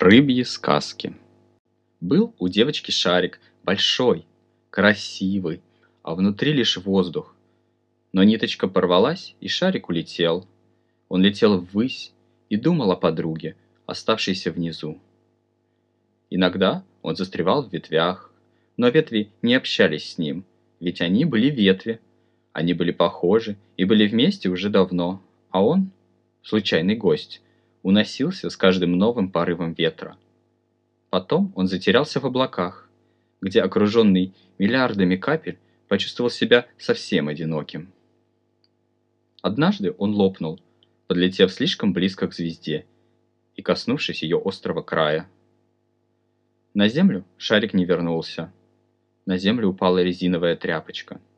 Рыбьи сказки. Был у девочки шарик, большой, красивый, а внутри лишь воздух. Но ниточка порвалась, и шарик улетел. Он летел ввысь и думал о подруге, оставшейся внизу. Иногда он застревал в ветвях, но ветви не общались с ним, ведь они были ветви. Они были похожи и были вместе уже давно, а он, случайный гость, уносился с каждым новым порывом ветра. Потом он затерялся в облаках, где, окруженный миллиардами капель, почувствовал себя совсем одиноким. Однажды он лопнул, подлетев слишком близко к звезде и коснувшись ее острого края. На землю шарик не вернулся. На землю упала резиновая тряпочка –